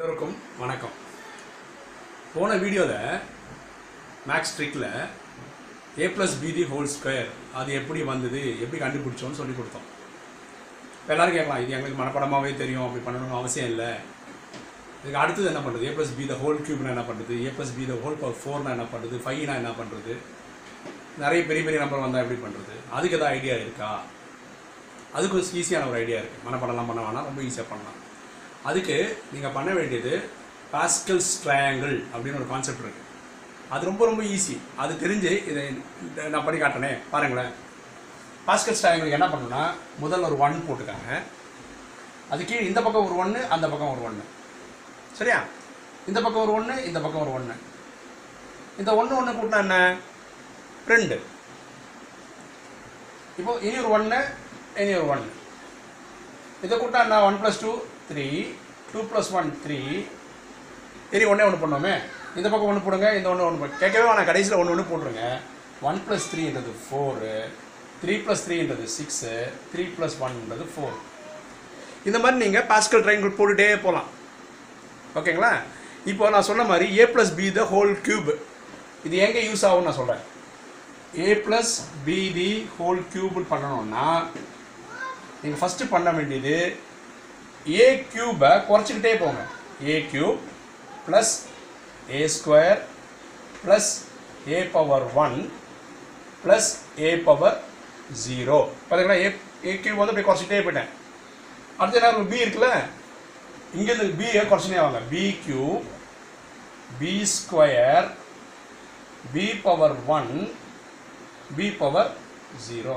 எல்லோருக்கும் வணக்கம். போன வீடியோவில் maths ட்ரிக்கில் A plus B the whole square அது எப்படி வந்தது எப்படி கண்டுபிடிச்சோன்னு சொல்லி கொடுத்தோம். இப்போ எல்லாரும் கேட்கலாம் இது எங்களுக்கு மனப்படமாகவே தெரியும் அப்படி பண்ணணும்னு அவசியம் இல்லை. இதுக்கு அடுத்தது என்ன பண்ணுறது A plus B the whole க்யூப்னா என்ன பண்ணுறது A plus B the whole power ஃபோர்னா என்ன பண்ணுறது ஃபைவ்னா என்ன பண்ணுறது நிறைய பெரிய பெரிய நம்பர் வந்தால் எப்படி பண்ணுறது அதுக்கு எதாவது ஐடியா இருக்கா? அதுக்கு ஈஸியான ஒரு ஐடியா இருக்குது மனப்படம்லாம் பண்ண வேணாம் ரொம்ப ஈஸியாக பண்ணலாம். அதுக்கு நீங்கள் பண்ண வேண்டியது பாஸ்கல்ஸ் ட்ரையாங்கிள் அப்படின்னு ஒரு கான்செப்ட் இருக்குது அது ரொம்ப ரொம்ப ஈஸி அது தெரிஞ்சு இதை நான் பண்ணி காட்டினேன் பாருங்களேன். பாஸ்கல்ஸ் ட்ரையாங்கிள் என்ன பண்ணணும்னா முதல்ல ஒரு ஒன் போட்டுக்காங்க. அது கீழே இந்த பக்கம் ஒரு ஒன்று அந்த பக்கம் ஒரு ஒன்று சரியா? இந்த பக்கம் ஒரு ஒன்று இந்த பக்கம் ஒரு ஒன்று இந்த ஒன்று ஒன்று கூட்டினா என்ன? ரெண்டு. இப்போ இனி ஒரு ஒன்று இனி ஒரு ஒன்று இதை கூட்டா என்ன? One plus two three two plus one three சரி ஒன்றே ஒன்று பண்ணோமே இந்த பக்கம் ஒன்று போடுங்க இந்த ஒன்று ஒன்று போடு கேட்கவே ஆனால் கடைசியில் ஒன்று ஒன்று போட்டுருங்க. ஒன் ப்ளஸ் த்ரீன்றது ஃபோரு த்ரீ ப்ளஸ் த்ரீன்றது சிக்ஸு த்ரீ ப்ளஸ் ஒன்ன்றது ஃபோர் இந்த மாதிரி நீங்கள் பாஸ்கல் ட்ரையாங்கிள் போட்டுகிட்டே போகலாம் ஓகேங்களா? இப்போ நான் சொன்ன மாதிரி A plus B the whole cube இது எங்கே யூஸ் ஆகும்னு நான் சொல்கிறேன் A plus B the whole cube பண்ணணும்னா நீங்கள் ஃபஸ்ட்டு பண்ண வேண்டியது ஏ கியூபை குறைச்சிக்கிட்டே போங்க. A cube plus A square plus A power one plus A power zero பார்த்தீங்கன்னா ஏ ஏ கியூப் வந்து அப்படியே குறைச்சிட்டே போயிட்டேன். அடுத்து என்ன பி இருக்குல்ல? இங்கேருந்து பியை குறைச்சினே வாங்க. B cube B square B power one B power zero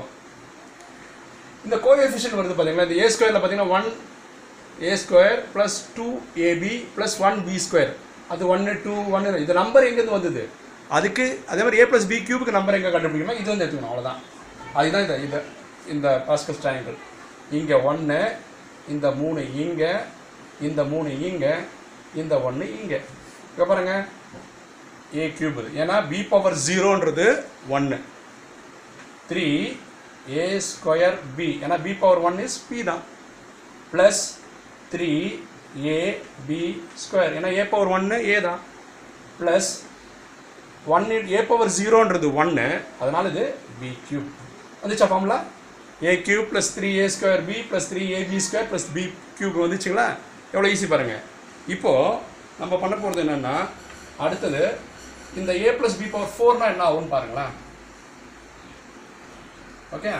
இந்த கோஎஃபிஷியன்ட் வருது பார்த்தீங்களா இந்த ஏ ஸ்கொயரில் பார்த்தீங்கன்னா one A square plus two AB plus one B square அது ஒன்று டூ ஒன்று இது நம்பர் எங்கேருந்து வந்தது? அதுக்கு அதே மாதிரி ஏ ப்ளஸ் பி கியூபுக்கு நம்பர் எங்கே கண்டுபிடிக்கணும் இது வந்து எடுத்துக்கணும் அவ்வளோதான் அதுதான் இந்த இது இந்த பாஸ்கஸ் ட்ரையாங்கிள் இங்கே ஒன்று இந்த மூணு இங்கே இந்த மூணு இங்கே இந்த ஒன்று இங்கே. இங்கே பாருங்க. ஏ கியூப் ஏன்னா பி பவர் ஜீரோன்றது ஒன்று த்ரீ ஏ ஸ்கொயர் பி ஏன்னா B power one is B தான். Plus three A B square ஏன்னா ஏ பவர் ஒன்று ஏ தான். ப்ளஸ் ஒன் ஏ பவர் ஜீரோன்றது ஒன்று அதனால் இது பி கியூப் வந்துச்சா formula A cube plus three A square B plus three A B square plus B cube வந்துச்சுங்களா? எவ்வளோ ஈஸி பாருங்கள் இப்போது நம்ம பண்ண போகிறது என்னென்னா அடுத்தது இந்த ஏ ப்ளஸ் பி பவர் ஃபோர்னால் என்ன ஆகும்னு பாருங்களேன். ஓகே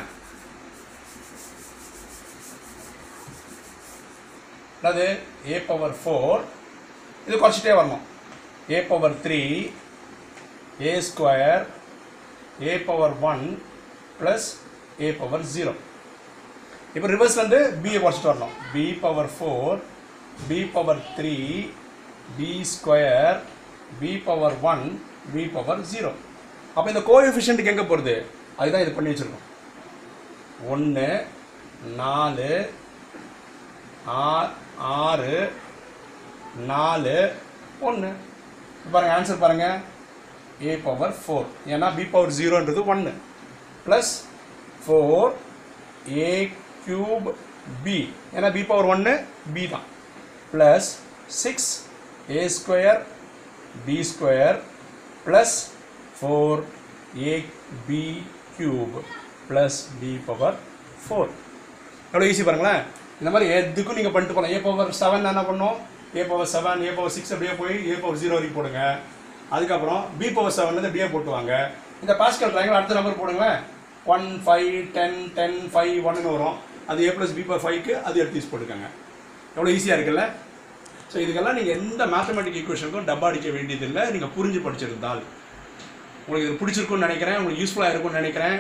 அது ஏ பவர் ஃபோர் இது குறைச்சிட்டே வரணும். A power three A square A power one plus A power zero இப்போ ரிவர்ஸ் வந்து பியை குறைச்சிட்டு வரணும். B power four B power three B square B power one B power zero அப்போ இந்த கோஎஃபிஷியன்ட்டுக்கு எங்கே போகிறது அதுதான் இது பண்ணி வச்சுருக்கோம். ஒன்று நாலு ஆறு நாலு ஒன்று பாருங்கள் ஆன்சர் பாருங்கள் ஏ பவர் ஃபோர் ஏன்னா பி பவர் ஜீரோன்றது ஒன்று plus four A cube B ஏன்னா பி பவர் ஒன்று பி தான். Plus six A square B square plus four A B cube plus B power four எவ்வளோ ஈஸி பாருங்களேன். இந்த மாதிரி எதுக்கும் நீங்கள் பண்ணிட்டு போகலாம். ஏ பவர் செவன் என்ன பண்ணோம் A power seven A power six அப்படியே போய் ஏ பவர் ஜீரோ வரைக்கும் போடுங்க. அதுக்கப்புறம் பி பவர் செவன் வந்து அப்படியே போட்டுவாங்க. இந்த பாஸ்கல் ட்ரையாங்கிள் அடுத்த number போடுங்களேன். One five ten ten five ஒன்னு வரும். அது ஏ ப்ளஸ் பி பவர் ஃபைவ்க்கு அது எடுத்து யூஸ் போட்டுக்கோங்க. எவ்வளோ ஈஸியாக இருக்குல்ல? ஸோ இதுக்கெல்லாம் நீங்கள் எந்த மேத்தமெட்டிக் ஈக்குவேஷனுக்கும் டப்பா அடிக்க வேண்டியதில்லை. நீங்கள் புரிஞ்சு படிச்சிருந்தால். உங்களுக்கு இது பிடிச்சிருக்கும்னு நினைக்கிறேன். உங்களுக்கு யூஸ்ஃபுல்லாக இருக்கும்னு நினைக்கிறேன்.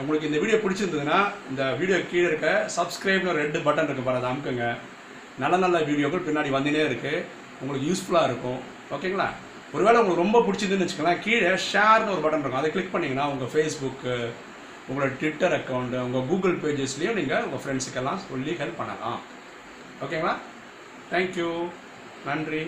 உங்களுக்கு இந்த வீடியோ பிடிச்சிருந்ததுன்னா இந்த வீடியோ கீழே இருக்க சப்ஸ்கிரைப்னு ரெண்டு பட்டன் இருக்குது பாரு அதை அமுக்குங்க. நல்ல நல்ல வீடியோக்கள் பின்னாடி வந்துனே இருக்குது உங்களுக்கு யூஸ்ஃபுல்லாக இருக்கும். ஓகேங்களா ஒருவேளை உங்களுக்கு ரொம்ப பிடிச்சதுன்னு வச்சுக்கலாம் கீழே ஷேர்னு ஒரு பட்டன் இருக்கும். அதை கிளிக் பண்ணிங்கன்னா உங்கள் ஃபேஸ்புக்கு உங்களோட ட்விட்டர் அக்கௌண்ட்டு உங்கள் கூகுள் பேஜஸ்லேயும் நீங்கள் உங்கள் ஃப்ரெண்ட்ஸுக்கெல்லாம் சொல்லி ஹெல்ப் பண்ணலாம். ஓகேங்களா தேங்க்யூ நன்றி.